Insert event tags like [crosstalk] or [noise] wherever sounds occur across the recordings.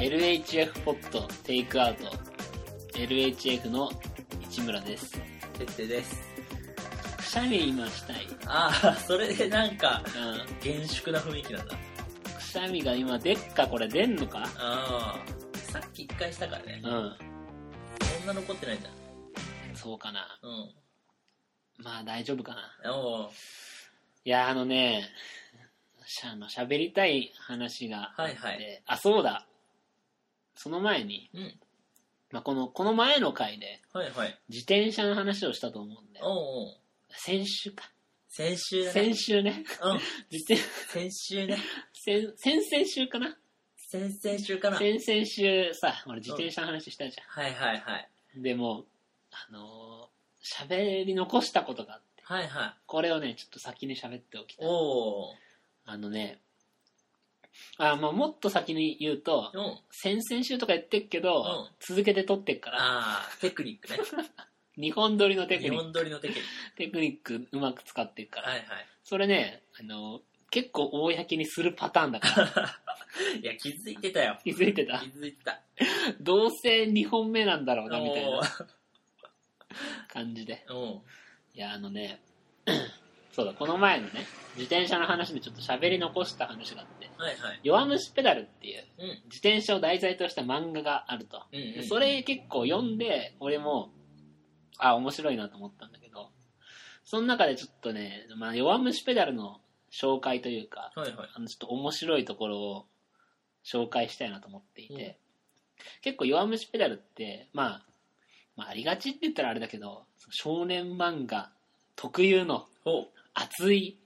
LHF ポットテイクアウト LHF の市村です決定です。くしゃみ今したいああ、それでなんか、うん厳粛な雰囲気なんだ。くしゃみが今でっかこれ出んのか？ああ。さっき一回したからねう。んそんな残ってないじそうかな。まあ大丈夫かなおーいやあのねしゃあの喋りたい話があって、はいはいあそうだその前に、うん。まあ、このこの前の回ではいはい。自転車の話をしたと思うんでおうおう先週か先週だね。先週ねうん。[laughs] 自転先週ね。先先々週かな先々週かな。はい先々週さ俺自転車の話したじゃはいはい。んでもあのー喋り残したことがあってはいはい。これをねちょっと先に喋っておきたいおー。あのねあ、まあ、もっと先に言うとうん。先々週とか言ってっけど、うん続けて撮ってっからああ、テクニックね。[laughs] 日本撮りのテク日ニック本撮りのテクニッテクニックうまく使ってっかク。ら、はいはい。それねあの結構公にするパターンだから [laughs] いや、気づいてたよ。気づいてた？気づいてた。どうせ2本目なんだろうなみたいな [laughs] 感じでうん。いやあのね [clears throat] そうだこの前のね自転車の話でちょっと喋り残した話があってはいはい。「弱虫ペダル」っていううん。自転車を題材とした漫画があると、うんうんうんそれ結構読んで俺もあ面白いなと思ったんだけどその中でちょっとね、まあ、弱虫ペダルの紹介というかはいはい。あのちょっと面白いところを紹介したいなと思っていて、うん結構弱虫ペダルって、まあ、まあありがちって言ったらあれだけど少年漫画特有の。熱い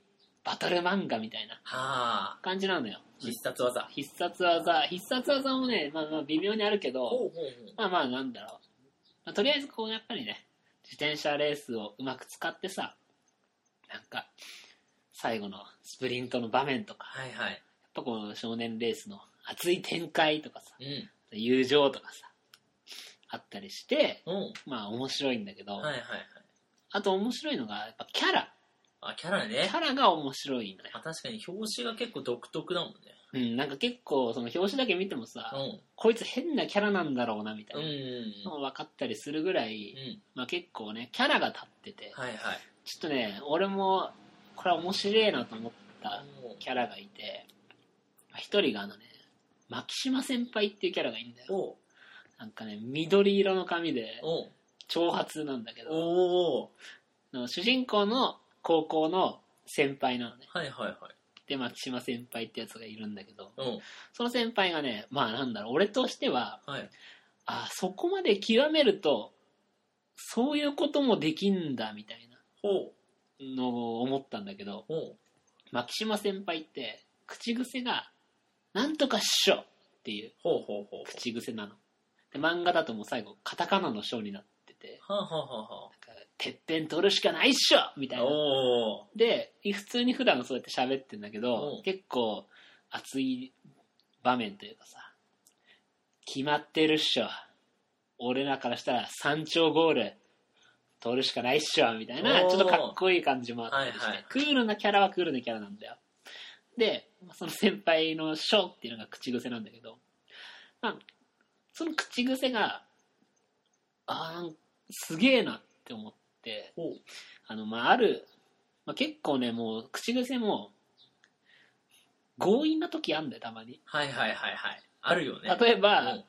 バトル漫画みたいなはあ。感じなのよ必殺技。必殺技必殺技もね、まあ、まあ微妙にあるけどほうほうほう。まあまあなんだろう、まあ、とりあえずこうやっぱりね自転車レースをうまく使ってさなんか最後のスプリントの場面とかはいはい。やっぱこの少年レースの熱い展開とかさうん。友情とかさあったりしてうん。まあ面白いんだけど、はいはいはい。あと面白いのがやっぱキャラあ、キャラキね。ャラが面白いのよ、あ、確かに表紙が結構独特だもんね。うん、なんか結構その表紙だけ見てもさ、うん。こいつ変なキャラなんだろうなみたうんいうんなのが分かったりするぐらうん。い、うん。まあ、結構ねキャラが立ってて、はいはい。ちょっとね俺もこれは面白いなと思ったおキャラがいてまあ一人があのね牧島先輩っていうキャラがいいんだよなんかね緑色の髪で長髪なんだけどの主人公の高校の先輩なのねはいはいはい。で牧島先輩ってやつがいるんだけどうん。その先輩がねまあなんだろう俺としてははい。あそこまで極めるとそういうこともできんだみたいなほのを思ったんだけど。牧島先輩って口癖が「なんとかっしょ!」っていうほうほうほう。口癖なので漫画だともう最後カタカナの「しょ」になっててはあ、はあはあはなんか「てっぺん取るしかないっしょ!」みたあ、いな。で普通に普段そうやって喋ってんだけうん。ど結構熱い場面というかさ「決まってるっしょ。俺らからしたら山頂ゴール取るしかないっしょ」みたいなちょっとかっこいい感じもあったりして、はいはい。クールなキャラはクールなキャラなんだよ。でその先輩の「しょ」っていうのが口癖なんだけど、まあ、その口癖があーなんすげえなって思って。あの、まあ、ある、まあ、結構ね、もう、口癖も、強引な時あんだよ、たまに。はいはいはいはい。あるよね。例えば、うん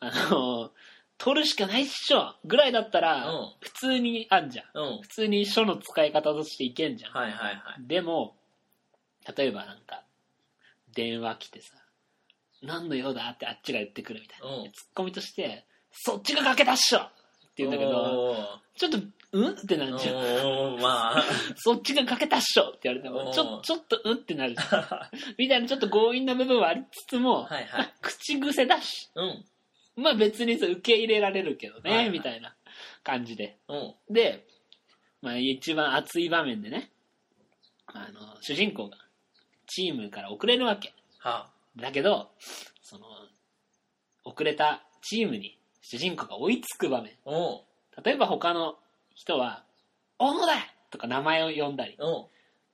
あの、取るしかないっしょぐらいだったら、うん普通にあんじゃん。普通に書の使い方としていけんじゃん。はいはいはい。でも、例えばなんか、電話来てさ、何の用だってあっちが言ってくるみたいな。うんツッコミとして、そっちがかけたっしょって言うんだけど、おーちょっと、うんってなっちゃう。おーまあ。[laughs] そっちがかけたっしょって言われても、おーちょ、ちょっと、うんってなるじゃん。みたいなちょっと強引な部分はありつつも、はいはいまあ口癖だし、うん。まあ別にそう受け入れられるけどね、はいはいみたいな感じで。うん。で、まあ一番熱い場面でね、あの、主人公がチームから遅れるわけ。はだけど、その、遅れたチームに主人公が追いつく場面。例えば他の人は「小野だ!」とか名前を呼んだりうん。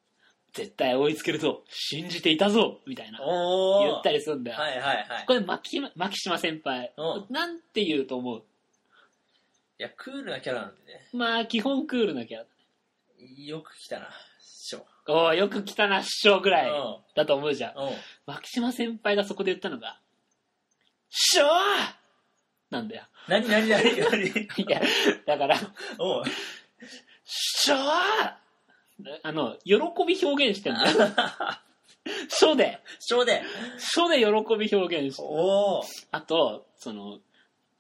「絶対追いつけると信じていたぞ!」みたいな。言ったりするんだよ、はいはいはい。これ牧牧島先輩うんなんて言うと思う？いや、クールなキャラなんでね。まあ基本クールなキャラよく来たな。おおよく来たな師匠ぐらいうん。だと思うじゃんうん。牧島先輩がそこで言ったのが「師匠!」なんだよなになになになにいやだからおう。「師匠!」あの喜び表現してんだよ [laughs] 書で師匠で。書で喜び表現しておー。あとその、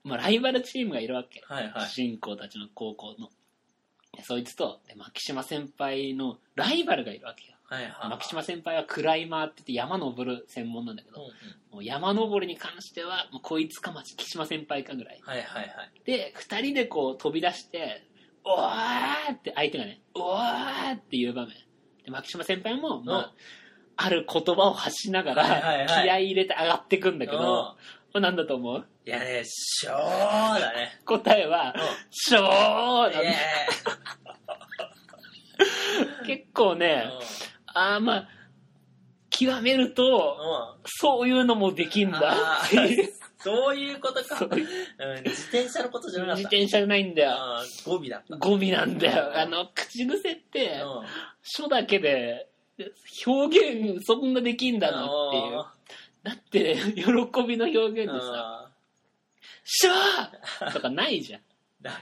まあ、ライバルチームがいるわけ、はいはい。主人公たちの高校のでそいつとで牧島先輩のライバルがいるわけよはいはい。牧島先輩はクライマーって言って山登る専門なんだけど、うんうん。もう山登りに関してはもうこいつか牧島先輩かぐらいはいはいはい。で2人でこう飛び出して「おー!」って相手がね「おー!」っていう場面で牧島先輩も、まあある言葉を発しながらはいはいはい気合い入れて上がってくんだけど、うんこれなんだと思う？いやね、師匠だね。答えはうん。「しょー!」なんだイエ結構ね、ああまあ極めると。そういうのもできんだっていう [laughs] そういうことか。そうん、自転車のことじゃなかった。自転車じゃないんだよあー語尾だった。ゴミなんだよあの口癖ってうん。書だけで表現そんなできんだなっていうだって喜びの表現でさあ「しょー!」とかないじゃん。だ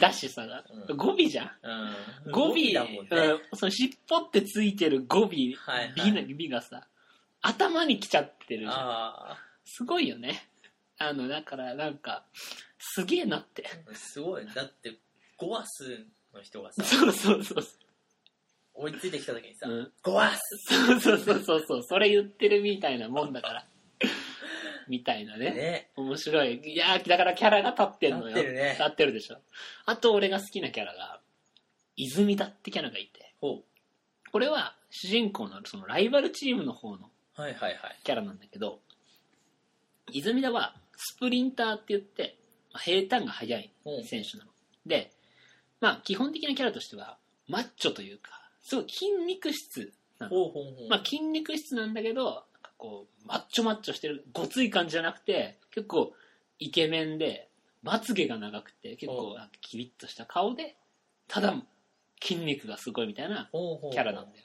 だしさうん。語尾じゃん。ーうん。語尾。だもんね。うん。その尻尾ってついてる語尾はいはい。美な美がさ頭に来ちゃってるじゃん。あすごいよね。あのだからなんかすげえなって。あ、すごい。だって、ゴアスの人がさ、そうそうそう追いついてきた時にさう、ん。ゴアスそう。そうそうそうそう。それ言ってるみたいなもんだからみたいなねね。面白いいやーだからキャラが立ってんのよ立ってるね立ってるでしょあと俺が好きなキャラが泉田ってキャラがいてほこれは主人公のそのライバルチームの方のう。はいはいはい。キャラなんだけど泉田はスプリンターって言ってまあ平坦が速い。選手なのでまあ基本的なキャラとしてはマッチョというかすごい筋肉質なのほうほうほう。まあ、筋肉質なんだけどこうマッチョマッチョしてるごつい感じじゃなくて結構イケメンでまつげが長くて結構キリッとした顔でただ筋肉がすごいみたいなキャラなんだよ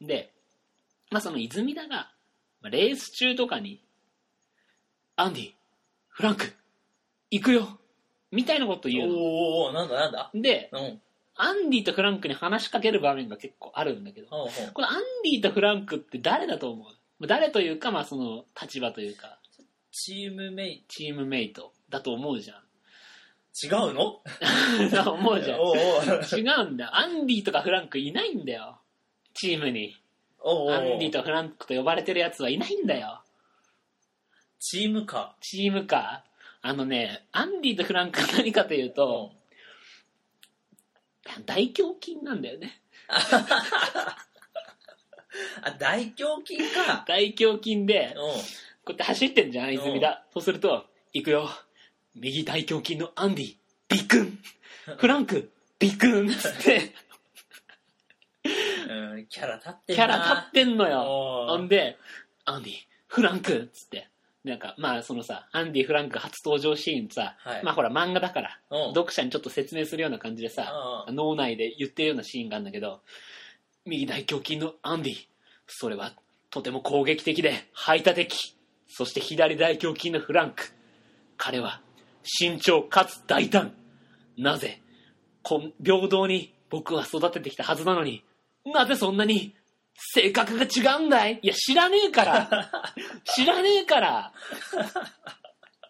で、まあ、その泉田がまあレース中とかに「アンディフランク行くよ!」みたいなこと言うのおーおなんだなんだ？でうん。アンディとフランクに話しかける場面が結構あるんだけどほうほう。このアンディとフランクって誰だと思う？誰というか、まあその立場というか、チームメイチームメイトだと思うじゃん。ト。違うの？[laughs] そう思うじゃん。おうおう違うんだよ。アンディとかフランクいないんだよ。チームに。おうおうアンディとフランクと呼ばれてるやつはいないんだよ。チームか。チームか。あのね、アンディとフランクは何かというと、大胸筋なんだよね。[laughs] [laughs] あ、大胸筋か。[laughs] 大胸筋で、うん。こうやって走ってんじゃん、泉田。そうすると、行くよ。右大胸筋のアンディ、ビックン。[laughs] フランク、ビックンつって、うん、キャラ立ってキャラ立ってんのよ。ほんで、アンディ、フランクつって。なんか、まあ、そのさ、アンディ・フランク初登場シーンさ、はいまあほら漫画だから、うん読者にちょっと説明するような感じでさ、うん脳内で言ってるようなシーンがあるんだけど、右大胸筋のアンディ、それはとても攻撃的で排他的。そして左大胸筋のフランク。彼は慎重かつ大胆。なぜ、こん平等に僕は育ててきたはずなのに、なぜそんなに性格が違うんだいいや、知らねえから。知らねえから。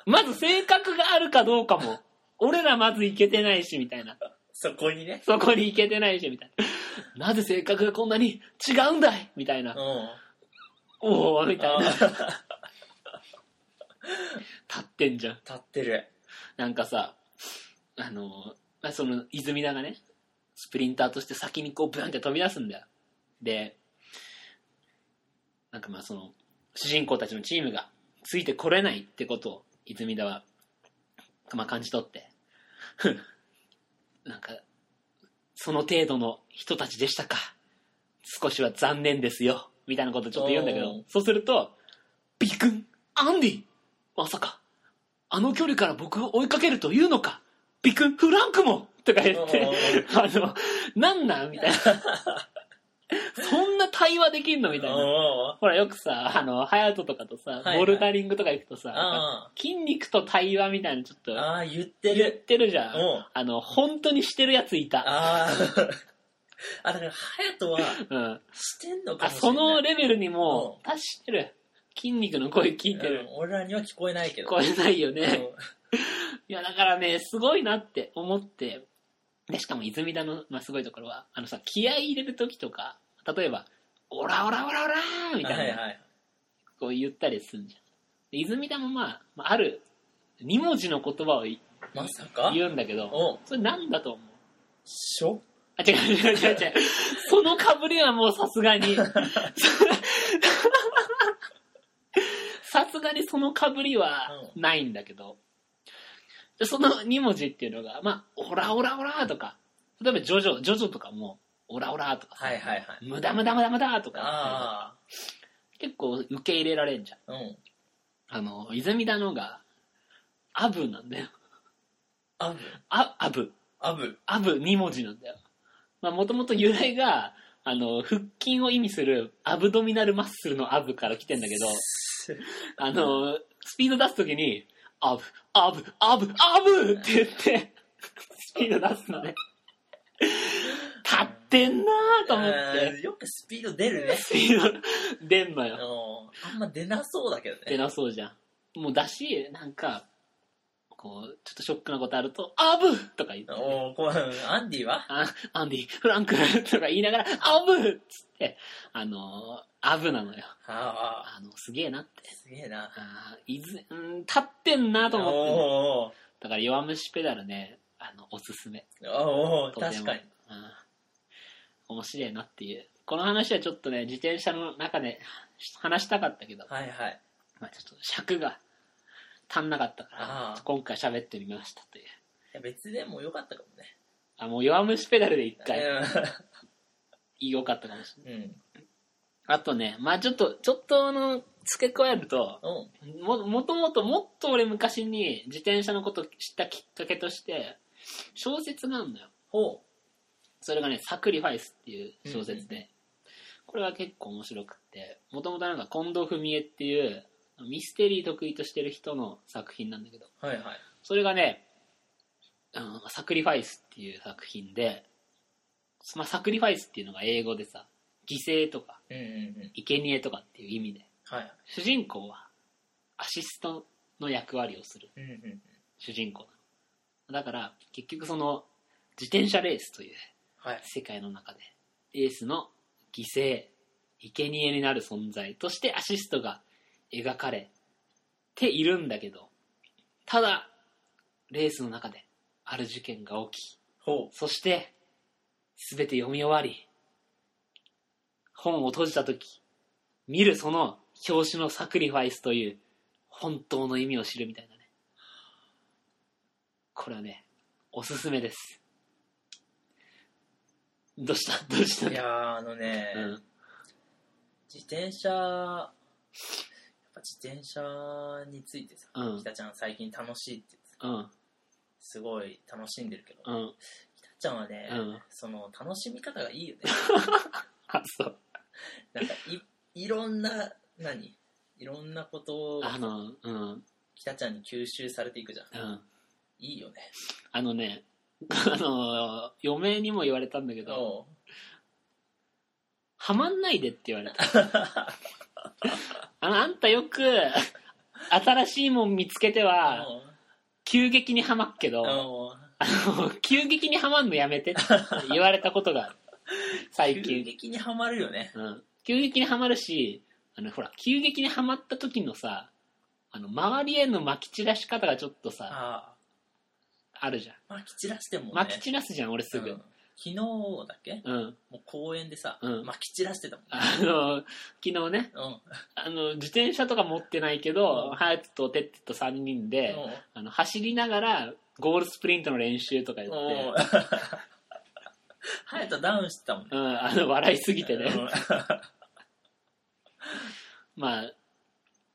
まず性格があるかどうかも、俺らまずいけてないし、みたいな。そこにね。そこに行けてないし、みたいな。[laughs] なぜ性格がこんなに違うんだい？みたいなう。ん。おおみたいな。[laughs] 立あってんじゃん。立ってる。なんかさ、あの、まあその、泉田がね、スプリンターとして先にこう、ブンって飛び出すんだよ。で、なんかまあその、主人公たちのチームがついてこれないってことを、泉田は、まあ感じ取って、なんか、その程度の人たちでしたか。少しは残念ですよ。みたいなことちょっと言うんだけど。そうすると、ビクン、アンディ。まさか、あの距離から僕を追いかけるというのか。ビクン、フランクも。とか言って、あの、なんなん？みたいな。[laughs] [laughs] そんな対話できんのみたいな。おほら、よくさ、あの、ハヤトとかとさ、はいボルダリングとか行くとさ、あ筋肉と対話みたいなちょっとああ、言って言っる。てるじゃん。あの、本当にしてるやついた。ああ。[laughs] あ、だから、ハヤトは、うん。してんのかあ、もしれない。そのレベルにもう達してる。筋肉の声聞いてるうん。俺らには聞こえないけど。聞こえないようんね。いや、だからね、すごいなって思って、で、しかも泉田の、まあ、すごいところは、あのさ、気合い入れるときとか、例えば、オラオラオラオラーみたいな、はいはい。こう言ったりするんじゃん。で泉田もまあ、まあある、2文字の言葉をいまさか？言うんだけど、おそれなんだと思う？しょ？あ、違う違う違う違う。その被りはもうさすがに。さすがにその被りはないんだけど、でその2文字っていうのが、まあ、オラオラオラとか、例えばジョジョ、ジョジョとかも、オラオラとかさ、はいはいはい。無駄無駄無駄無駄とか、あ結構受け入れられんじゃん。あ。うん。あの、泉田のが、アブなんだよ。アブ？あ、アブ。アブ？アブ2文字なんだよ。まあもともと由来が、あの、腹筋を意味するアブドミナルマッスルのアブから来てんだけど、あの、スピード出すときに、アブ、アブ、アブ、アブって言って、[laughs] スピード出すのね。立ってんなーと思っあて、ーよくスピード出るね。スピード出んのあよ。のあんま出なそうだけど出ね。なそうじゃん。もうだし、なんか、こう、ちょっとショックなことあると、アブとか言って、おーこうアンディは？あアンディ、フランクとか言いながら、アブっつって、あのー、アブなのよ。ああ、あの、すげえなって。すげえな。あーいず、うん、立ってんなと思って。おーだから弱虫ペダルね、あの、おすすめ。おーとても確かに。うん。面白いなっていう。この話はちょっとね、自転車の中で話したかったけど、はいはい。まあちょっと尺が足んなかったかあらあ、今回喋ってみましたという。いや別でもよかったかもね。あ、もう弱虫ペダルで一回、う良かったかもしれない。ん。うん。あとね、まあちょっと、ちょっとあの、付け加えると、うん。も、もともともっと俺昔に自転車のことを知ったきっかけとして、小説があるのよ。ほそれがね、サクリファイスっていう小説うんうんで、これは結構面白くって、もともとなんか近藤文江っていうミステリー得意としてる人の作品なんだけど、う。はいはい。それがね、うんサクリファイスっていう作品で、まあ、サクリファイスっていうのが英語でさ、犠牲とか、うんうんうん。生贄とかっていう意味で、はい。主人公はアシストの役割をするうんうん。主人公。だから、結局その、自転車レースというはい。世界の中で、エースの犠牲、生贄になる存在としてアシストが描かれているんだけど、ただ、レースの中である事件が起き、ほそして、すべて読み終わり、本を閉じたとき、見るその表紙のサクリファイスという本当の意味を知るみたいなね。これはね、おすすめです。どうした？[laughs] どうしう。た？いやー、あのね、うん。自転車、やっぱ自転車についてさ、うん北ちゃん最近楽しいって言ってさうん。すごい楽しんでるけど、うん。北ちゃんはね、うんその楽しみ方がいいよね。[laughs] あ、そう。なんかいいろんな、何？いろんなことをあの、うん。北ちゃんに吸収されていくじゃん。うん。いいよね。あのね、[laughs] あの、嫁にも言われたんだけど、おうはまんないでって言われた。[laughs] あの、あんたよく、新しいもん見つけては、急激にはまっけど、おうあの、急激にはまんのやめてって言われたことがある。[laughs] 最急近。激にはまるよね。うん。急激にはまるし、あの、ほら、急激にはまった時のさ、あの、周りへの撒き散らし方がちょっとさ、ああるじゃん。まき散らしてもね。き散らすじゃん、俺すぐうん。昨日だっけうん。もう公園でさ、うんまき散らしてたもん。あの、昨日ね、うん。あの、自転車とか持ってないけど、うんハヤトとテッテと3人で、あの、走りながら、ゴールスプリントの練習とか言って、おー隼人ダウンしてたもんね。うん、あの、笑いすぎてね。まあ、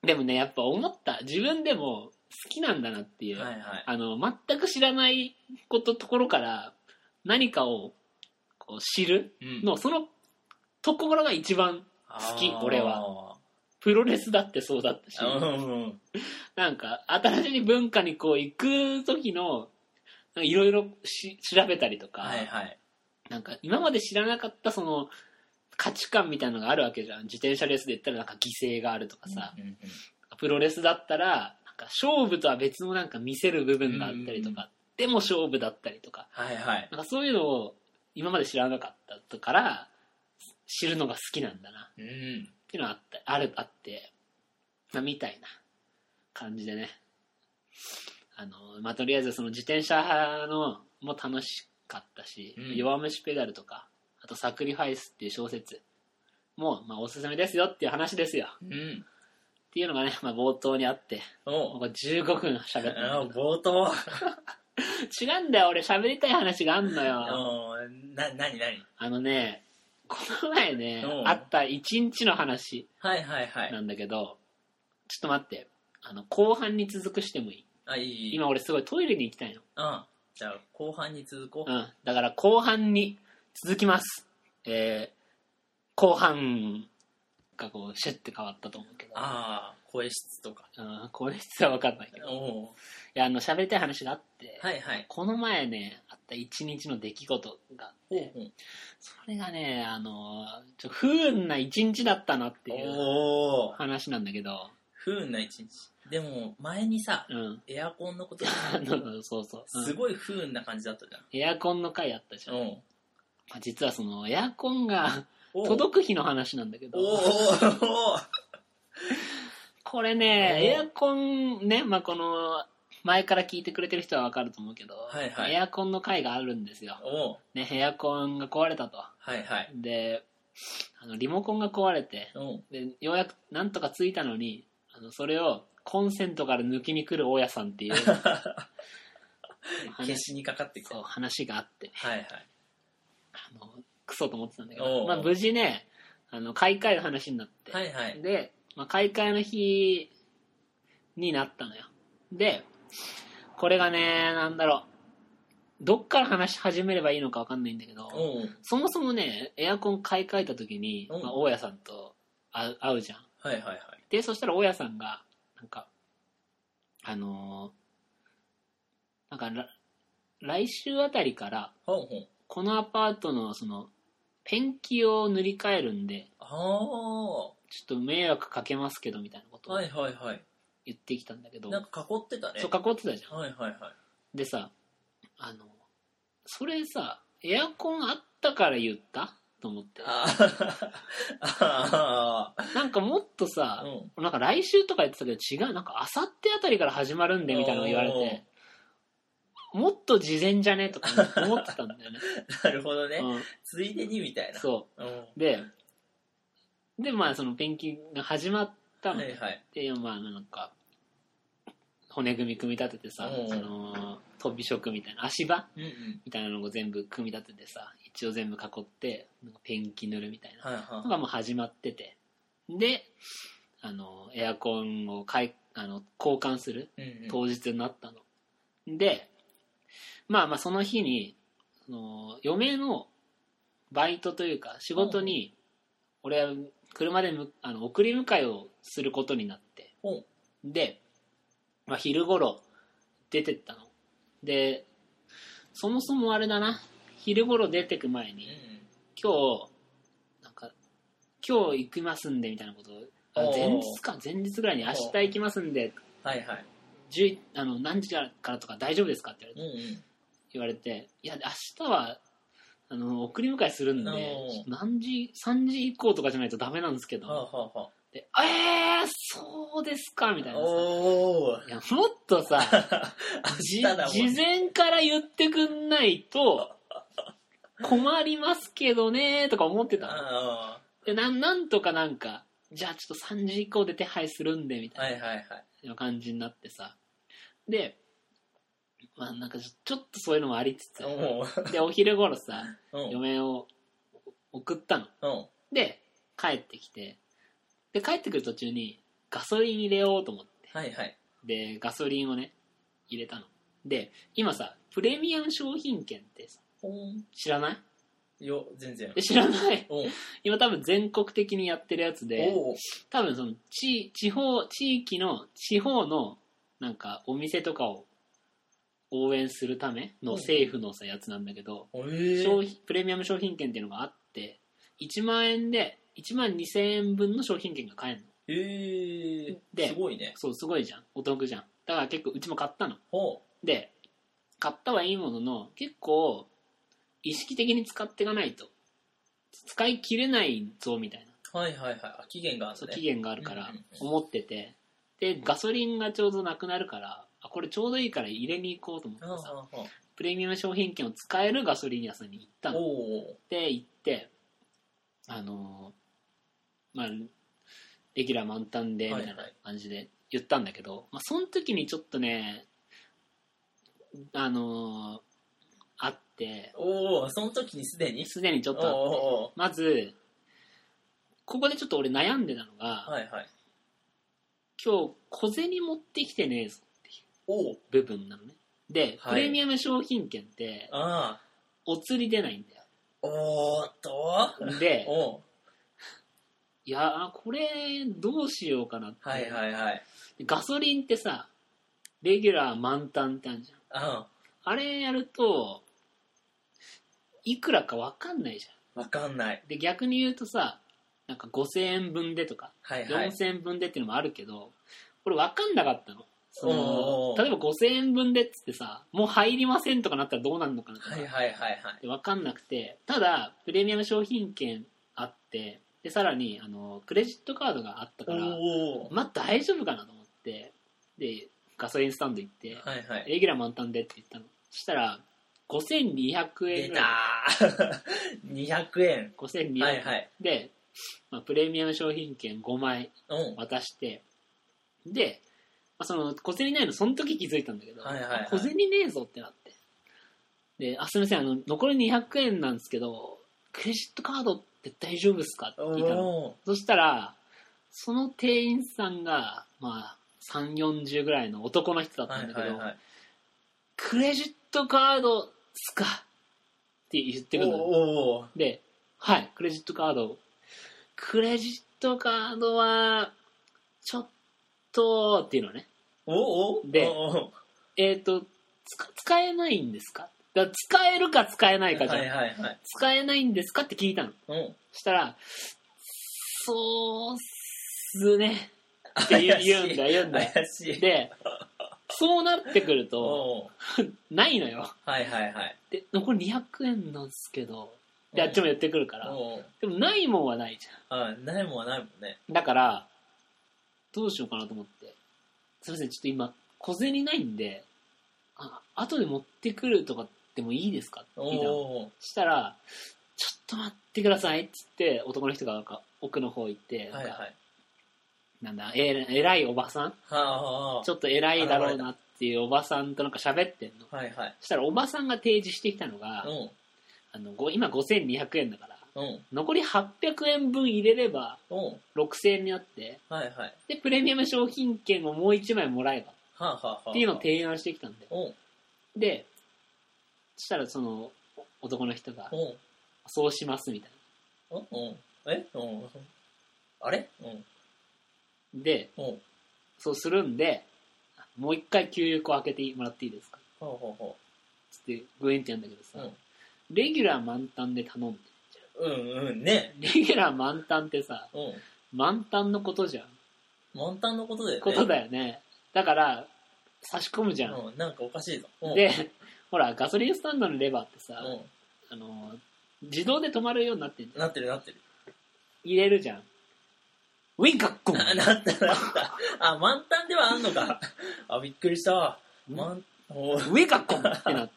でもね、やっぱ思った。自分でもきなんだなっていう。はいはい。あの、全く知らないこと、ところから何かをこう知るうんの、そのところが一番好き俺は。プロレスだってそうだったし。なんか新しい文化にこう行く時の、いろいろし調べたりとか、はいはい。なんか今まで知らなかったその価値観みたいなのがあるわけじゃん。自転車レースで言ったらなんか犠牲があるとかさ、うんうんプロレスだったら、か勝負とは別のなんか見せる部分があったりとか、でも勝負だったりとか、はいはい。なんかそういうのを今まで知らなかったから、知るのが好きなんだなうん。っていうのはあった、ある、あって、まあ、みたいな感じでね。あの、まあ、とりあえずその自転車のも楽しかったし、うん弱虫ペダルとか、あとサクリファイスっていう小説も、まあ、おすすめですよっていう話ですよ。うん。っていうのがね、まあ、冒頭にあって、おもうこれ15分喋ったあ冒頭。違うんだよ、俺喋りたい話があんのよ。おーな、なになにあのね、この前ねう、んあった一日の話はいはいはい。なんだけど、ちょっと待って、あの、後半に続くしてもいい？あ、いいいい。今俺すごいトイレに行きたいの。うん。じゃあ、後半に続こう。うん。だから後半に続きます。えー、後半がこう、シュッて変わったと思うけど。ああ、声質とか。うん、これ実は分かんないけど。いおーや、あの、喋りたい話があって、はいはい。この前ね、あった一日の出来事があって、それがね、あの、ちょ不運な一日だったなっていうおー。話なんだけど、不運な一日。でも、前にさ、うん。エアコンのこと、[laughs] あのそうそう。うんすごい不運な感じだったじゃん。エアコンの回あったじゃん。うん。まあ実はそのエアコンが届く日の話なんだけど、[laughs] これね、エアコンね、まあこの、前から聞いてくれてる人はわかると思うけど、はいはい。エアコンの回があるんですよ。ね、エアコンが壊れたと。はいはい。で、あのリモコンが壊れて、でようやくなんとかついたのに、あのそれをコンセントから抜きに来る大家さんっていう [laughs] 消しにかかって話があって、いはい。あのクソと思ってたんだけど、まあ、無事ね、あの買い替える話になって、はいはい。で、まあ、買い替えの日になったのよ。で、これがね、なんだろう、どっから話し始めればいいのかわかんないんだけど、そもそもね、エアコン買い替えた時に、うんまあ、大家さんと会う会うじゃん。はいはいはい。で、そしたら大家さんが、なんか、あのーなんから、来週あたりから。このアパートの、その、ペンキを塗り替えるんで、ああ。ちょっと迷惑かけますけど、みたいなことをはいはいはい。言ってきたんだけど、なんか囲ってたね。そう、囲ってたじゃん。はいはいはい。でさ、あの、それさ、エアコンあったから言った？と思って。あー [laughs] あなんかもっとさー。、うん。なんか来週とか言ってたけど違う、なんかあさってあたりから始まるんでみたいなの言われて、もっと事前じゃね？とか思ってたんだよね。[laughs] なるほどね。うん、ついでにみたいな。そうん。う。で、で、まあそのペンキが始まったのはいはい。で、まあなんか、骨組み組み立ててさうん、その、飛び職みたいな、足場？うんうん。みたいなのを全部組み立ててさ、一応全部囲って、ペンキ塗るみたいなのがもう始まってて。で、あの、エアコンを買い、あの、交換する。当日になったの。で、まあまあその日に、その、嫁のバイトというか仕事に、俺は車でむあの送り迎えをすることになって。で、まあ、昼頃出てったの。で、そもそもあれだな、昼頃出てく前に、うん今日、なんか、今日行きますんでみたいなことを、前日か、前日ぐらいに明日行きますんで、はいはい。10あの何時からとか大丈夫ですかって言われて,、うんうん。言われていや明日はあの送り迎えするんで何時3時以降とかじゃないとダメなんですけど、はあはあはでえー、そうですかみたいあ。なさおお。いやもっとさじ [laughs] 明日だもん事前から言ってくんないと困りますけどねとか思ってたのあでなんなんとかなんかじゃあちょっと3時以降で手配するんでみあ。たいなはいはいはい。な感じになってさ。でまあなんかちょっとそういうのもありつつ、で、お昼頃さ、う。ん嫁を送ったの。う。んで、帰ってきて、で、帰ってくる途中にガソリン入れようと思って、はいはい。で、ガソリンをね、入れたの。で、今さ、プレミアム商品券ってさ、知らない？よ全然。え知らない。今多分全国的にやってるやつで、多分その地地方地域の地方のなんかお店とかを応援するためのうん政府のさやつなんだけど、え。ー商品プレミアム商品券っていうのがあって1万円で1万2000円分の商品券が買えるの。え。ー、ですごいね。そうすごいじゃん。お得じゃん。だから結構うちも買ったの。ほで買ったはいいものの結構意識的に使っていかないと。使い切れないぞみたいな。うはいはいはい。あ期限があるね。そう期限があるから思ってて。でガソリンがちょうどなくなるからあこれちょうどいいから入れに行こうと思ってさプレミアム商品券を使えるガソリン屋さんに行ったの。で行ってあのーまあレギュラー満タンでみたいなはいはい。感じで言ったんだけど、まあ、その時にちょっとねあのーあって。おおその時にすでに？すでにちょっおとあって。おまずここでちょっと俺悩んでたのが、はいはい。今日小銭持ってきてねえぞっていうおお部分なのね。で、はい。プレミアム商品券ってああ。お釣り出ないんだよ。おーっと。でおういやーこれどうしようかなって、はいはいはい。ガソリンってさレギュラー満タンってあるじゃん。ああれやるといくらか分かんないじゃあわかんない。んで逆に言うとさなんか5000円分でとかはいはい。4000円分でっていうのもあるけどこれ分かんなかったの。そのおー例えば5000円分でっつってさもう入りませんとかなったらどうなるのかなとか、はいはいはいはい。で分かんなくてただプレミアム商品券あってでさらにあのクレジットカードがあったからおおまあ大丈夫かなと思ってでガソリンスタンド行ってはいはい。レギュラー満タンでって言ったの。そしたら5200円出ぐたー。[laughs] 200円。5200円、はいはい。で、まあ、プレミアム商品券5枚うん。渡して。で、まあ、その小銭ないのその時気づいたんだけど、はいはいはい。あ小銭ねえぞってなって。で「あすみませんあの残り200円なんですけどクレジットカードって大丈夫ですか?」って聞いたの。おそしたらその店員さんがまあ3 4 0ぐらいの男の人だったんだけど、いはいはい。クレジットカードっすかって言ってくるのおおで、はい、クレジットカード。クレジットカードは、ちょっと、っていうのね。おおでおおえっ、と、つか使えないんですか？だから使えるか使えないかじゃん、はいはいはい。使えないんですかって聞いたの。うん。そしたら、そうっすね。って言うんだよ、言うんだで、そうなってくると、おないのよ。はいはいはいで、残り200円なんですけど、で、あっちも言ってくるから。おでもないもんはないじゃん。あないもんはないもんねだから、どうしようかなと思って。すいません、ちょっと今、小銭ないんで、あ、後で持ってくるとかでもいいですかって聞いたしたら、ちょっと待ってくださいっつって、男の人がなんか奥の方行って、はいはいなんだ、え偉いおばさん？はあはあ。ちょっと偉いだろうなっていうおばさんとなんか喋ってんの。はいはい。そしたらおばさんが提示してきたのが、うん。あのご今5200円だから、うん。残り800円分入れればうん。6000円になって、はいはい。で、プレミアム商品券をもう1枚もらえばはあはあはあ。っていうのを提案してきたんで。うん。で、そしたらその男の人が、うん。そうしますみたいうんうん。えうん。あれ？うん。な。で、う。んそうするんで、もう一回給油口開けてもらっていいですか？ほうほうほつってグイーンってやるんだけどさ、うん。レギュラー満タンで頼んで。ううんうんね。レギュラー満タンってさ、うん。満タンのことじゃん。満タンのことだよね。ことだよね。だから、差し込むじゃん。うんなんかおかしいぞ。うん。で、ほら、ガソリンスタンドのレバーってさ、うあの、自動で止まるようになってんじゃんん。なってるなってる。入れるじゃん。ウィンカッコンあなったなったあ満タンではあんのかあびっくりした満おーウィンカッコンってなって。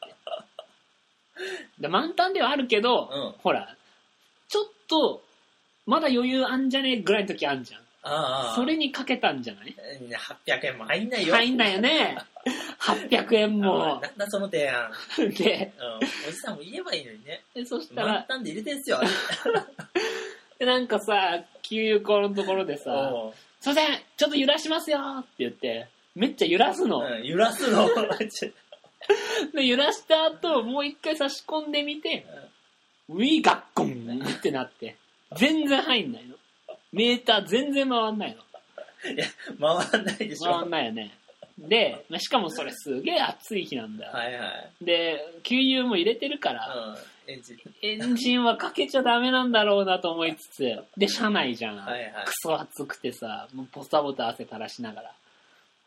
で満タンではあるけど、うんほら、ちょっと、まだ余裕あんじゃねえぐらいの時あんじゃん。ああそれにかけたんじゃない？800円も入んないよ入んないよね。800円もなんだその提案。[laughs] でうん。おじさんも言えばいいのにね。でそしたら満タンで入れてんすよ。[laughs] でなんかさ給油口のところでさおう「すいませんちょっと揺らしますよ」って言ってめっちゃ揺らすの、うん、揺らすの。[laughs] で揺らした後もう一回差し込んでみてウィーガッコンってなって全然入んないのメーター全然回んないの回んないでしょ。回んないよねでまあしかもそれすげえ暑い日なんだよ、はいはい。で給油も入れてるから、うん。エンジン。エンジンはかけちゃダメなんだろうなと思いつつ。で車内じゃん、はいはい。クソ暑くてさもうポタポタ汗垂らしながら。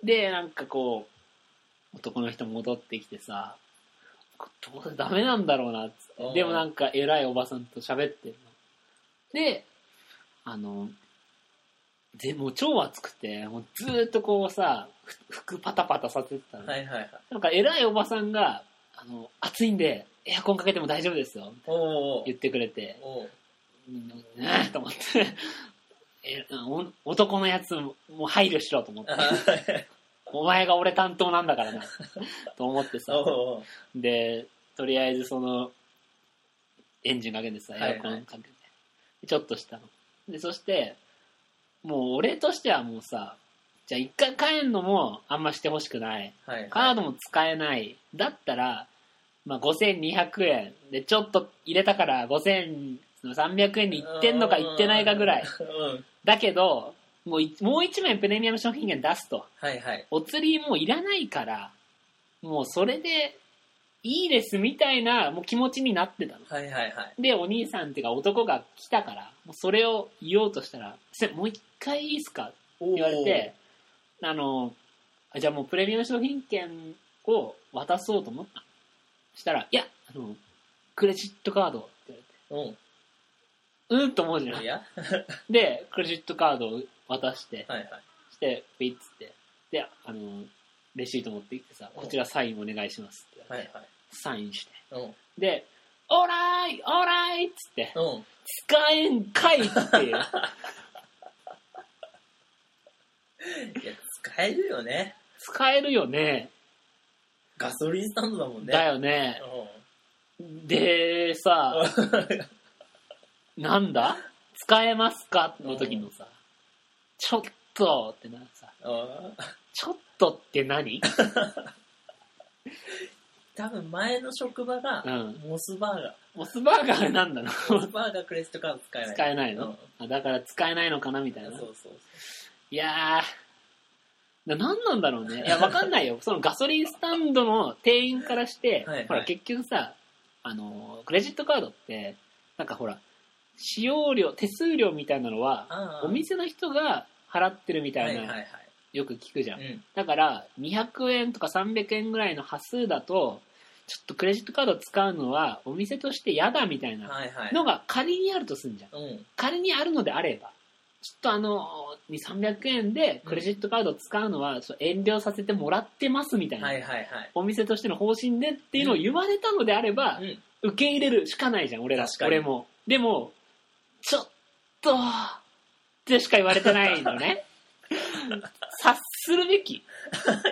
でなんかこう男の人戻ってきてさどうせダメなんだろうなっつって。うんでもなんか偉いおばさんと喋ってるの。であのでもう超暑くてもうずーっとこうさふ服パタパタさせてたの、はいはいはい。なんか偉いおばさんがあの暑いんでエアコンかけても大丈夫ですよ。おうおう。言ってくれて。おう。ねえと思って。[laughs] えお男のやつも配慮しろと思って。[laughs] お前が俺担当なんだからな。[laughs] と思ってさ。でとりあえずそのエンジンかけてさはいはい。エアコンかけて、ちょっとしたの。でそしてもう俺としてはもうさじゃあ一回帰んのもあんましてほしくないはい。カードも使えない。だったら、まあ、5200円でちょっと入れたから5300円にいってんのかいってないかぐらいうん。だけどもういもう一枚プレミアム商品券出すとはいはい。お釣りもういらないからもうそれでいいですみたいなもう気持ちになってたのはいはいはい。でお兄さんっていうか男が来たからもうそれを言おうとしたら「せもう一回いいっすか?」言言われて、あの、あじゃあもうプレミアム商品券を渡そうと思ったしたら、いや、あの、クレジットカードって言われて、うん。うんと思うじゃんい。や [laughs] で、クレジットカードを渡して、はいはい。して、ピッつって、で、あの、レシート持ってきてさ、こちらサインお願いしますって言われて、はいはい。サインして、うん。で、オーライオーライっつって、うん。使えんかいっていう。[laughs] いや、使えるよね。使えるよね。ガソリンスタンドだもんね。だよね。うで、さ、ん。[laughs] なんだ？使えますか？の時のさ、ちょっとってなさ、うんちょっとって何？[laughs] 多分前の職場がうん。モスバーガモスバーガーなんだのー。モスバーガークレジットカード使えない。使えないの、あだから使えないのかなみたいな。うんそうそういやー、な何なんだろうね。いや、わかんないよ。[laughs] そのガソリンスタンドの店員からして、はいはいほら、結局さ、あの、クレジットカードって、なんかほら、使用料、手数料みたいなのは、お店の人が払ってるみたな、はいいはいはい。よく聞くじゃん。うん。だから、200円とか300円ぐらいの端数だと、ちょっとクレジットカード使うのはお店として嫌だみたいなはいはい。のが仮にあるとすんじゃん。うん。仮にあるのであれば、ちょっとあの、2、300円でクレジットカードを使うのは、遠慮させてもらってますみたいな、はいはいはい。お店としての方針でっていうのを言われたのであれば、うん。受け入れるしかないじゃん、俺ら。俺も。でも、ちょっと、ってしか言われてないのね。[laughs] 察するべき。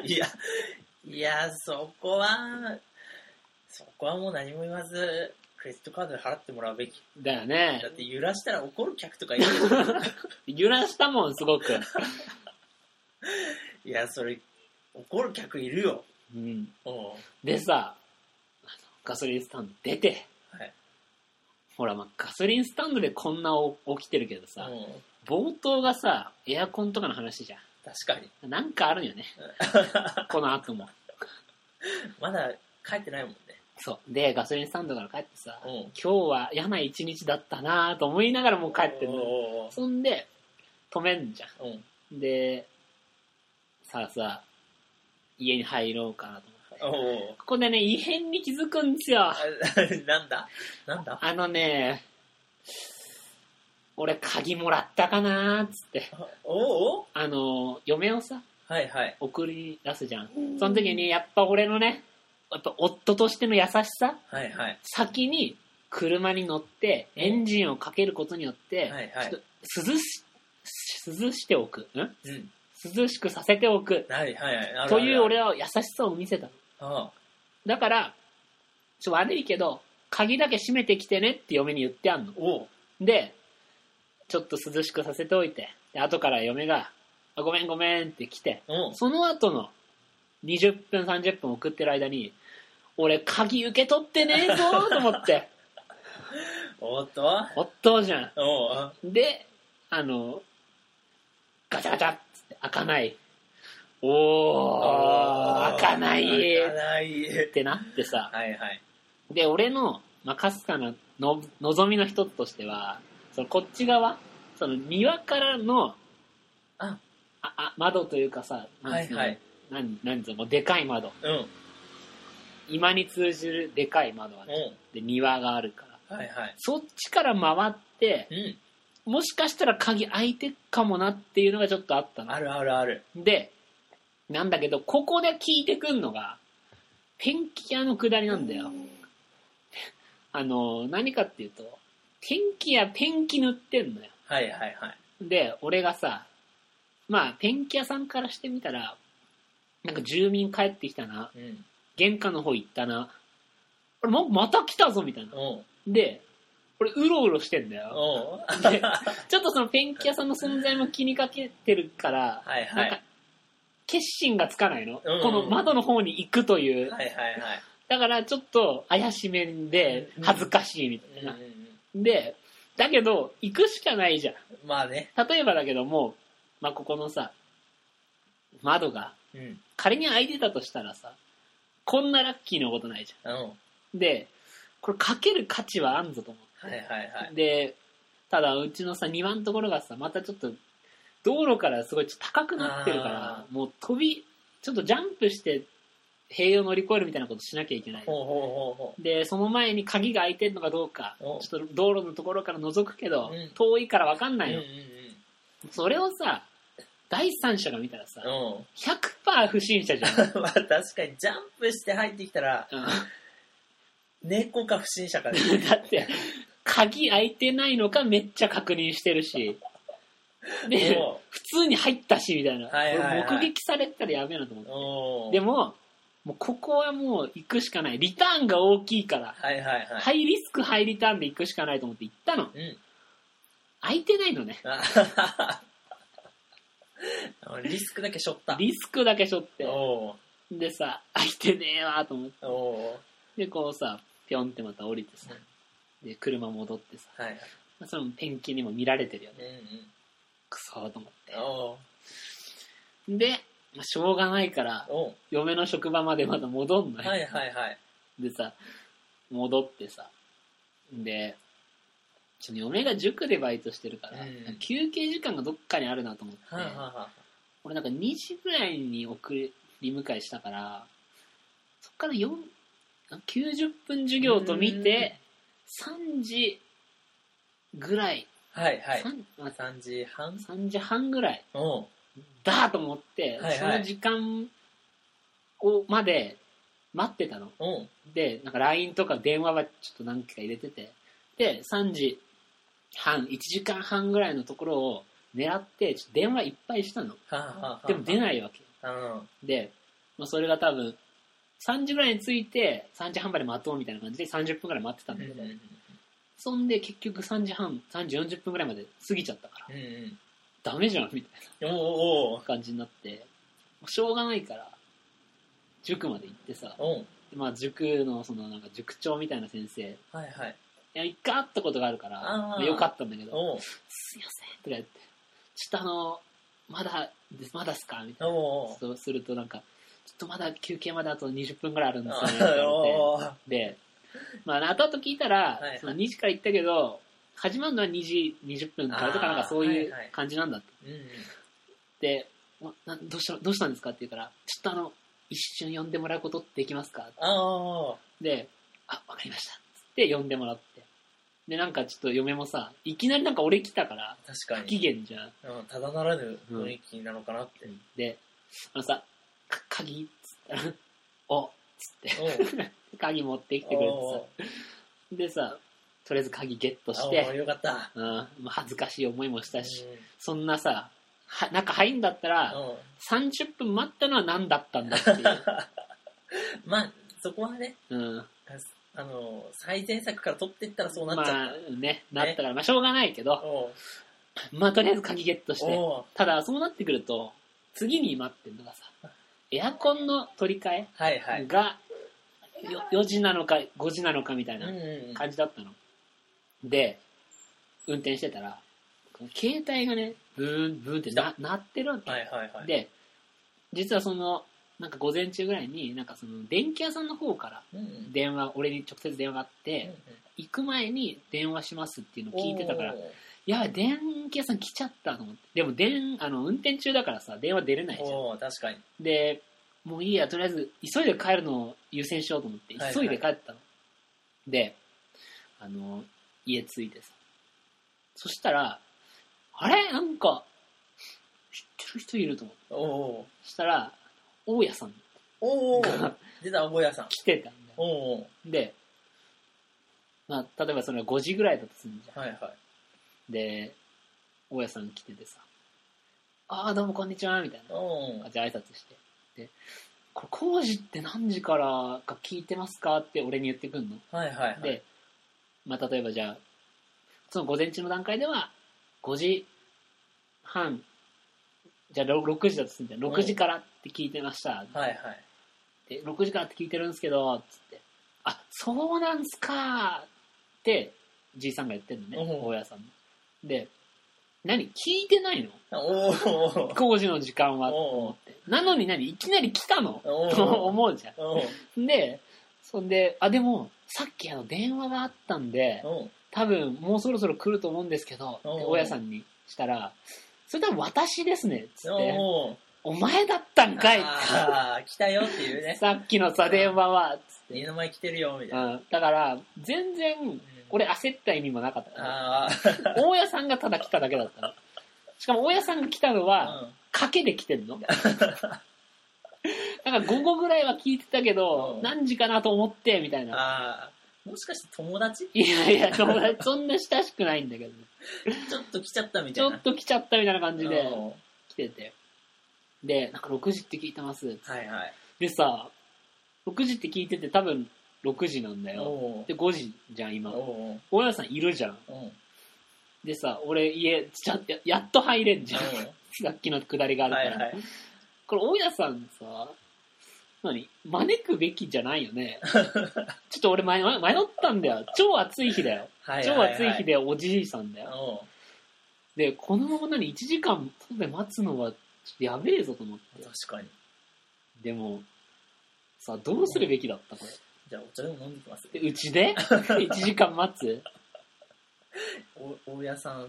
いや、いや、そこは、そこはもう何も言わず、クレジットカードで払ってもらうべき。だよねだ。って揺らしたら怒る客とかいるでしょ揺らしたもん、すごく。[laughs] いや、それ、怒る客いるよ。うん。うん。でさ、あのガソリンスタンド出て、はい。ほら、まあ、ガソリンスタンドでこんなお起きてるけどさ、うん。冒頭がさ、エアコンとかの話じゃ確かに。ん。なんかあるよね。[laughs] この後も。まだ帰ってないもんね。そう。で、ガソリンスタンドから帰ってさ、うん。今日は嫌な一日だったなと思いながらもう帰ってんのよ。おーそんで、止めんじゃうん。ん。で、さあさ、家に入ろうかなと思って。おーここでね、異変に気づくんですよ。あ [laughs] なんだ？なんだ？あのね、俺鍵もらったかなーっつって。おおあの、嫁をさ、はいはい。送り出すじゃん。その時に、やっぱ俺のね、やっぱ夫としての優しさ？はいはい。先に車に乗ってエンジンをかけることによって、はいはいちょっと涼し涼しておく、ん？うん。涼しくさせておく。はいはいはい。という俺は優しさを見せたの。あだから、ちょ悪いけど、鍵だけ閉めてきてねって嫁に言ってあんの。で、ちょっと涼しくさせておいて、で後から嫁が、あごめんごめんって来て。その後の20分30分送ってる間に、俺鍵受け取ってねえぞ [laughs] と思って、おっと？おっとじゃん。おう。で、あの、ガチャガチャって開かない。おー、開かない開かない。ってなってさ、はいはい。で、俺の、まあ、かすかなの望みの一つとしては、そのこっち側、その庭からの、ああ、あ窓というかさ、なんつうの、はいはいもうでかい窓。うん。今に通じるでかい窓があって、で、庭があるから。はいはい。そっちから回って、うん。もしかしたら鍵開いてっかもなっていうのがちょっとあったのあ。るあるある。で、なんだけど、ここで聞いてくんのが、ペンキ屋の下りなんだよ。あの、何かっていうと、ペンキ屋ペンキ塗ってんのよ。はいはいはい。で、俺がさ、まあ、ペンキ屋さんからしてみたら、なんか住民帰ってきたな。うん。玄関の方行ったな。俺もまた来たぞみたいな。で、俺うろうろしてんだよ。でちょっとそのペンキ屋さんの存在も気にかけてるから、はいはいなんか。決心がつかないの、うんうんこの窓の方に行くという。はいはいはい。だからちょっと怪しめんで恥ずかしいみたいな。うんで、だけど、行くしかないじゃん。まあね。例えばだけども、まあ、ここのさ、窓がうん。仮に開いてたとしたらさ、こんなラッキーなことないじうん。はいゃん。で、これかける価値はあんぞと思う。はいはい。で、ただうちのさ、庭のところがさ、またちょっと、道路からすごいちょっと高くなってるからあ、もう飛び、ちょっとジャンプして、塀を乗り越えるみたいなことしなきゃいけない。ほうほうほうほで、その前に鍵が開いてんのかどうか、ちおょっと道路のところから覗くけど、うん遠いからわかんう。ないの。うんそれをさ、第三者が見たらさうん、うん。うん。100%不審者じゃん。[laughs] まあ確かにジャンプして入ってきたら、うん猫か不審者かで。[laughs] だって、鍵開いてないのかめっちゃ確認してるし、で、お普通に入ったし、みたいな。はいはいはい俺目撃されたらやべえなと思って。おでも、もうここはもう行くしかない。リターンが大きいから、はいはいはい。ハイリスクハイリターンで行くしかないと思って行ったの。うん。開いてないのね。あ [laughs] リスクだけ背負った。リスクだけ背負って。おでさ、開いてねえわと思って。で、こうさ、ぴょんってまた降りてさ、で、車戻ってさ、はいはい。まあそのペンキにも見られてるようね。んクソーと思っうん。おて。で、まあしょうがないから、お嫁の職場までまだ戻んのよ。はいはいはい。でさ、戻ってさ、で、ちょっと嫁が塾でバイトしてるから、うん。休憩時間がどっかにあるなと思って、はあ、はあは俺なんか2時ぐらいに送り迎えしたから、そっから4 90分授業と見て、3時ぐらい、あ、はいはい。三まあ3時半3時半ぐらい。おう。だと思って、はいはい。その時間をまで待ってたの。おう。で、なんか LINE とか電話はちょっと何回か入れてて、で、3時半、1時間半ぐらいのところを狙って、電話いっぱいしたの。でも出い。ないわけ。うん。で、まあ、それが多分、3時ぐらいに着いて、3時半まで待とうみたいな感じで30分ぐらい待ってたんだけど、そんで結局3時半、3時40分ぐらいまで過ぎちゃったから、うんうん。ダメじゃんみたいな感じになって、しょうがないから、塾まで行ってさ、まあ塾のそのなんか塾長みたいな先生、や、一回会ったことがあるから、まあよかったんだけど、おうすいませんとか言って、ちょっとあの、まだまだっすかみたいな。おうそうするとなんか、ちょっとまだ休憩まであと20分ぐらいあるんですよねって言われて、おうで、まあ、後々聞いたら、はいはいその2時から行ったけど、始まるのは2時20分からとか、あーなんかそういうはいはい感じなんだって。うんうん。で、わなどうしたどうしたんですかって言うから、ちょっとあの、一瞬呼んでもらうことできますかああ。で、あ、わかりました。つって呼んでもらって。で、なんかちょっと嫁もさ、いきなりなんか俺来たから、不機確かに。嫌じゃん。うん、ただならぬ雰囲気なのかなって。で、あのさ、か鍵？っつったら、おっつって、おう [laughs] 鍵持ってきてくれておうさ、でさ、とりあえず鍵ゲットして、よかった。うん、まあ恥ずかしい思いもしたし、うんそんなさ、は中入んだったら、うん30分待ったのは何だったんだっていう。[laughs] まあ、そこはね、うん。あの、最前作から撮っていったらそうなっちゃまあった。ね、なったから、まあしょうがないけど、おうまあとりあえず鍵ゲットして。おうただ、そうなってくると、次に待ってるのがさ、エアコンの取り替はいはい。えが、よ4時なのか5時なのかみたいうんなうん感じだったの。で、運転してたら、携帯がね、ブーン、ブーンってな鳴ってるわけ。はいはいはい。で、実はその、なんか午前中ぐらいに、なんかその電気屋さんの方から電話、俺に直接電話があって、行く前に電話しますっていうのを聞いてたから、おうや電気屋さん来ちゃったと思って。でも、電、あの、運転中だからさ、電話出れないじゃん。確かに。で、もういいや、とりあえず、急いで帰るのを優先しようと思って、急いで帰ったの。で、あの、家着いてさ。そしたら、あれ？なんか、知ってる人いると思って。そしたら、大家さんおうが出た、大家さん。来てたんだよ。おうで、まあ、例えばそれが5時ぐらいだとするんじゃん。はいはい。で、大家さん来ててさ、ああ、どうもこんにちは、みたいな感じで挨拶して。で、これ工事って何時からか聞いてますかって俺に言ってくんの。はいはいはい。で、まあ、例えばじゃあ、その午前中の段階では、5時半、じゃあろ6時だとするんじゃん。6時からって聞いてました。はいはい。で、6時からって聞いてるんですけど、つって、あ、そうなんすかって、じいさんが言ってんのね、うん大家さんの。で、何？聞いてないの？工事の時間はと思って。なのに何？いきなり来たの？と思うじゃ。ん。で、そんで、あ、でも、さっきあの電話があったんで、多分もうそろそろ来ると思うんですけど、大家さんにしたら、それ多分私ですね、つって、おうお前だったんかいああ、来たよっていうね。[laughs] さっきのさ、電話は、つって。家の前来てるよ、みたいな。うん、だから、全然、俺焦った意味もなかったの。ああ、大家さんがただ来ただけだったの。しかも大家さんが来たのは、うん賭けで来てんの。[laughs] だから午後ぐらいは聞いてたけどう、ん何時かなと思って、みたいな。もしかして友達？いやいや、友達そんな親しくないんだけど、ちょっと来ちゃったみちたいな。ょっと来ちゃったみたいな感じでうん来てて。で、なんか6時って聞いてます。はいはい。でさ、6時って聞いてて多分6時なんだよ。おうで、5時じゃん、今。おう大家さんいるじゃん。おうでさ、俺家、ちゃややっと入れんじゃん。お [laughs] さっきのくだりがあうるから。はいはい。これ、大家さんさ、何？招くべきじゃないよね。ちょっと俺迷迷ったんだよ。超暑い日だよ。はい超はいはい暑い日でおじいさんだよ。おうで、このまま何 ?1 時間外で待つのは、やべえぞと思って。確かに。でも、さ、どうするべきだったこれ？じゃあお茶でも飲んできますで、うちで [laughs] ?1 時間待つ？お大家さん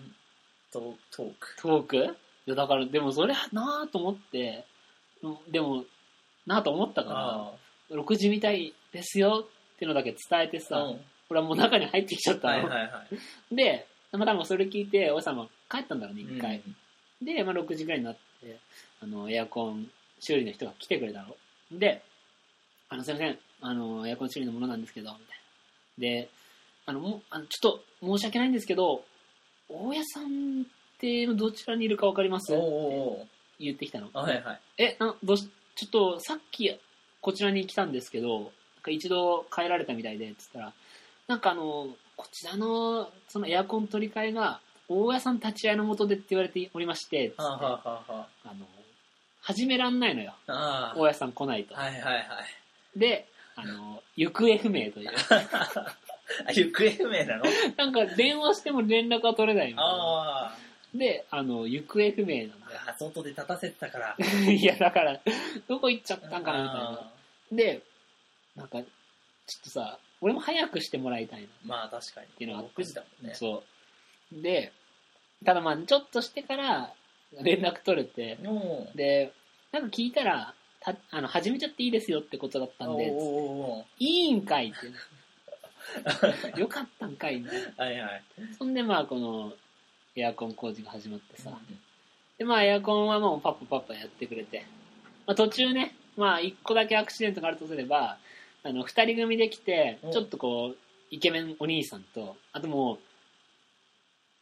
とトーク。トーク？いや、だから、でもそれなぁと思って、うんでも、なぁと思ったかあら、6時みたいですよっていうのだけ伝えてあ。さ、うん俺はもう中に入ってきちゃったの。はいはいはい。で、まあ多分それ聞いて、おさんも帰ったんだろうね、一回。うんで、まあ6時ぐらいになって、あの、エアコン修理の人が来てくれたの。で、あの、すいません、あの、エアコン修理のものなんですけど、みたいな。で、あの、もうあのちょっと申し訳ないんですけど、大家さんってどちらにいるかわかります？って言ってきたの。はいはい。え、などうし、ちょっとさっきこちらに来たんですけど、なんか一度帰られたみたいで、つったら、なんかあの、こちらのそのエアコン取り替えが、大家さん立ち会いのもとでって言われておりまして、つって、はあ、はあはあはあの、始めらんないのよ。大家さん来ないと。あ。はいはいはい。で、あの、行方不明という。[laughs] あ、行方不明なの？なんか電話しても連絡が取れないみたいな。で、あの、行方不明なよ。あ外で立たせてたから。[laughs] いや、だから、どこ行っちゃったんかなみたいな。あで、なんか、ちょっとさ、俺も早くしてもらいたいな。ーまあ確かに。ていうのがあって6時だもんね。そう。で、ただまあ、ちょっとしてから連絡取れて、で、なんか聞いたら、たあの始めちゃっていいですよってことだったんで、いいんかいって。[laughs] よかったんかいみたいな。はいはい。そんでまあ、この、エアコン工事が始まってさ。で、まあ、エアコンはもうパッパパッパやってくれて。まあ、途中ね、まあ、一個だけアクシデントがあるとすれば、あの、二人組で来てうん、ちょっとこう、イケメンお兄さんと、あともう、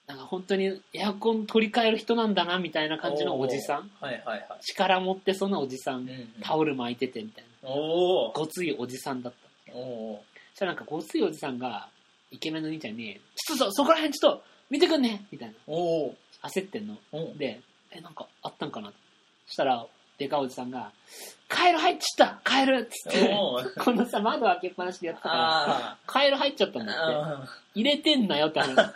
なんか本当にエアコン取り替える人なんだなみたいな感じのおじさん。はいはいはい。力持ってそうなおじさんうんうん。タオル巻いててみたいな。おー。ごついおじさんだった。そしたらなんかごついおじさんがイケメンの兄ちゃんに「ちょっとそこら辺ちょっと見てくんね!」みたいな。おー。焦ってんの。でえなんかあったんかな？そしたらでかいおじさんが「カエル入っちゃったカエル!」っつってこのさ窓開けっぱなしでやってたからあカエル入っちゃったんーだってあ入れてんなよって話ー。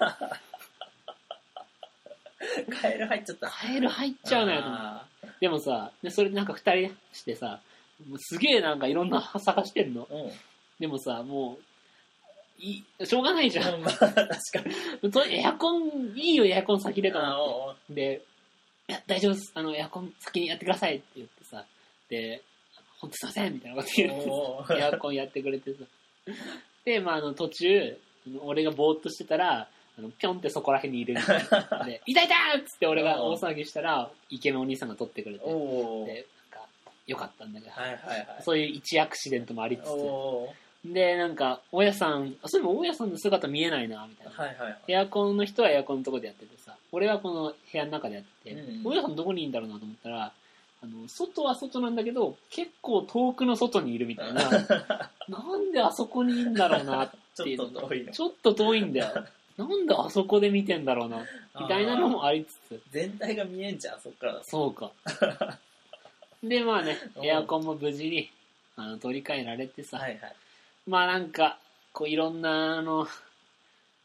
カエル入っちゃった。カエル入っちゃうなよと思ってあでもさでそれでなんか二人してさもうすげえなんかいろんな探してんのーうん。でもさもういしょうがないじゃんまあ、確かに。[laughs] とエアコンいいよエアコン先でとあ思ってで、いや、大丈夫です。あの、エアコン先にやってくださいって言ってさ、で、本当すいませんみたいなこと言ってエアコンやってくれてさ。で、まあ、あの、途中、俺がぼーっとしてたら、あの、ぴょんってそこら辺にいるみたいな。で、痛い痛いっつって俺が大騒ぎしたら、イケメンお兄さんが撮ってくれて、で、なんか、よかったんだけど、はいはいはい。そういう一アクシデントもありつつ、で、なんか、大家さん、あ、そういえば大家さんの姿見えないな、みたいな。はいはいはい。エアコンの人はエアコンのとこでやっててさ、俺はこの部屋の中でやってて、うん大家さんどこにいるんだろうなと思ったら、あの、外は外なんだけど、結構遠くの外にいるみたいな、[laughs] なんであそこにいるんだろうなってちょっいうのと遠いの。ちょっと遠いんだよ。[laughs] なんであそこで見てんだろうな、みたいなのもありつつ、全体が見えんじゃん、そっから。そうか。[laughs] で、まあね、うんエアコンも無事に、あの、取り替えられてさ、はいはい。まあなんか、こういろんな、あの、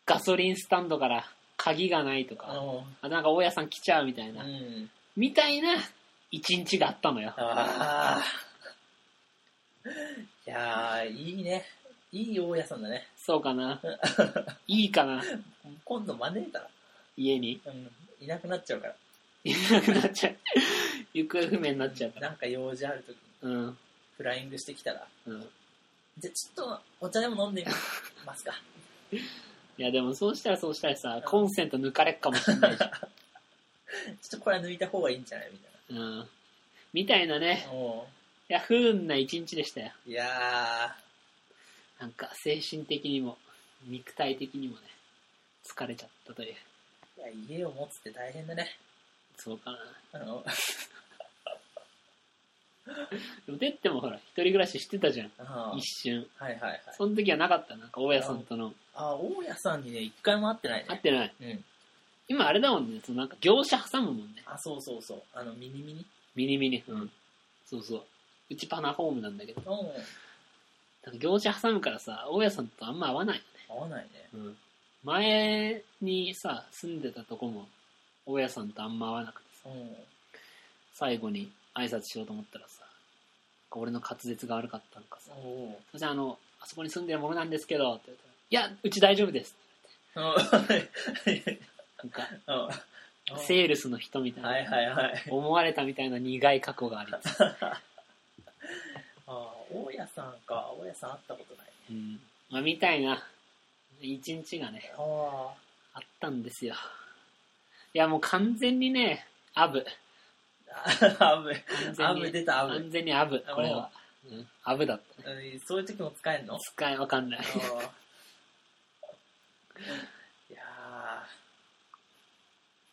ガソリンスタンドから鍵がないとか、あなんか大家さん来ちゃうみたいな、うん。みたいな一日があったのよ。ああ。いやー、いいね。いい大家さんだね。そうかな。[laughs] いいかな。今度招いたら、家に。うん、いなくなっちゃうから。いなくなっちゃう。行方不明になっちゃうから。なんか用事あるときにうん。フライングしてきたら、うん。じゃあちょっとお茶でも飲んでみますか。[laughs] いやでもそうしたらそうしたらさ、コンセント抜かれっかもしんないじゃん。[laughs] ちょっとこれは抜いた方がいいんじゃない？みたいうん。みたいなね。いや、不運な一日でしたよ。ーいやなんか精神的にも、肉体的にもね、疲れちゃったという。ー、いや家を持つって大変だね。そうかな。あの、[laughs] でも、てってもほら、一人暮らししてたじゃん。あー一瞬。はいはいはい。その時はなかった。なんか、大家さんとの。あー、大家さんにね、一回も会ってないね。会ってない。うん。今あれだもんね、そのなんか業者挟むもんね。あ、そうそうそう。あの、ミニミニ？ミニミニ。うん。そうそう。うちパナホームなんだけど。うん。なんか業者挟むからさ、大家さんとあんま合わないよね。合わないね。うん。前にさ、住んでたとこも、大家さんとあんま合わなくてさ、うん。最後に挨拶しようと思ったらさ、俺の滑舌が悪かったのかさ、おお。すいません、あの、あそこに住んでるものなんですけど、って言ったら、いや、うち大丈夫です。[laughs] なんか、うんセールスの人みたいな、はいはいはい。思われたみたいな苦い過去がありつつ、[laughs] ああ、大家さんか。大家さん会ったことない。うん。まあ、みたいな、一日がね、ああったんですよ。いや、もう完全にね、アブ。あ。アブ。アブ出たアブ。完全にアブ、これは。うん、アブだったね。うんそういう時も使えんの？使いわかんない。[laughs] いや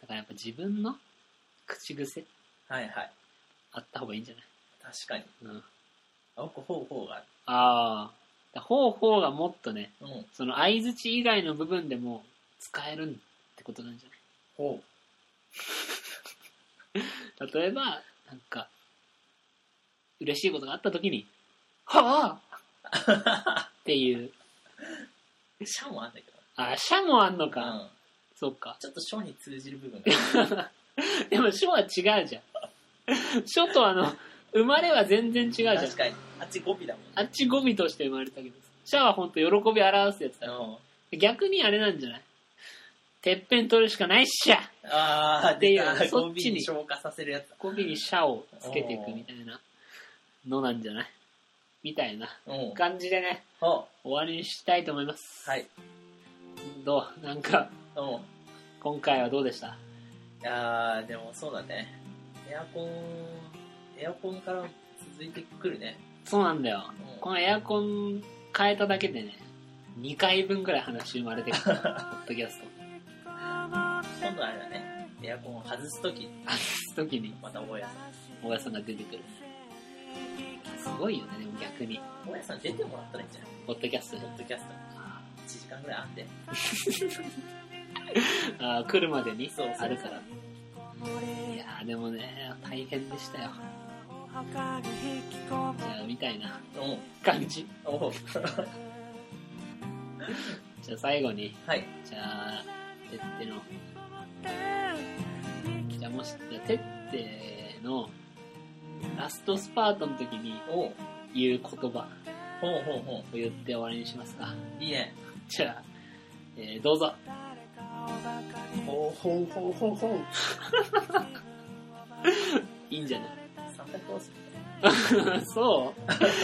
だからやっぱ自分の口癖ーはいはい。あった方がいいんじゃない？確かに。うん。あ、僕、ほうほうがある。ああ。方法がもっとね、うん。その相づち以外の部分でも使えるってことなんじゃほない？[laughs] 例えば、なんか、嬉しいことがあった時に、はあ [laughs] っていう、う。シャもあんだけど。あ、シャもあんのか。うん。そっか。ちょっと書に通じる部分が。[laughs] でも、書は違うじゃん。書とあの、生まれは全然違うじゃん確。かに。あっち語尾だもんね。あっち語尾として生まれたけど、シャはほんと喜び表すやつだよ。うん。逆にあれなんじゃない？てっぺん取るしかないっしゃああ、っていう出たそっちに消化させるやつだ。語尾にシャをつけていくみたいなのなんじゃない？みたいなうん。感じでね、ほ終わりにしたいと思います。う。はい。どう？なんか、うん。今回はどうでした？いやー、でもそうだね。エアコン、エアコンから続いてくるね。そうなんだよ。うんこのエアコン変えただけでね、2回分ぐらい話生まれてくる。[laughs] ポッドキャスト。今度あれだね。エアコンを外すとき、その時にまた大家さん。小川さんが出てくる。すごいよね、でも逆に。大家さん出てもらったらいいんじゃない？ポッドキャストポッドキャスト。1時間ぐらいあんで。[laughs] あー来るまでにそうそうあるから。いやーでもね、大変でしたよ。じゃあ、みたいなおう感じ。おう [laughs] じゃあ最後に、はい。じゃあ、てっての、じゃあもし、じゃあてっての、ラストスパートの時におう言う言葉ほうほうほを言って終わりにしますか。う。いいね。じゃあ、えーどうぞ。ほうほうほうほうほう。[laughs] いいんじゃない？サンタクロース。[laughs] そ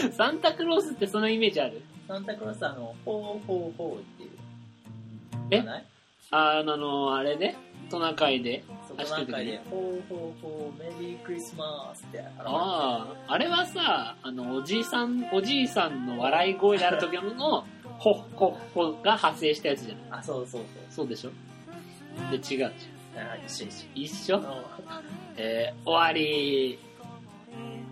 うサンタクロースってそのイメージある？サンタクロースあの、ほうほうほうっていう。え？ない？あの、あの、あれね、トナカイで。そこなんかで、ほうほうほう、メリークリスマスって。ああ、あれはさ、あの、おじいさん、おじいさんの笑い声である時の、ほっほっほが派生したやつじゃない？あ、そうそうそうでしょ？で、違うじゃん。そう。あ一緒一緒。一緒？うんえー終わり「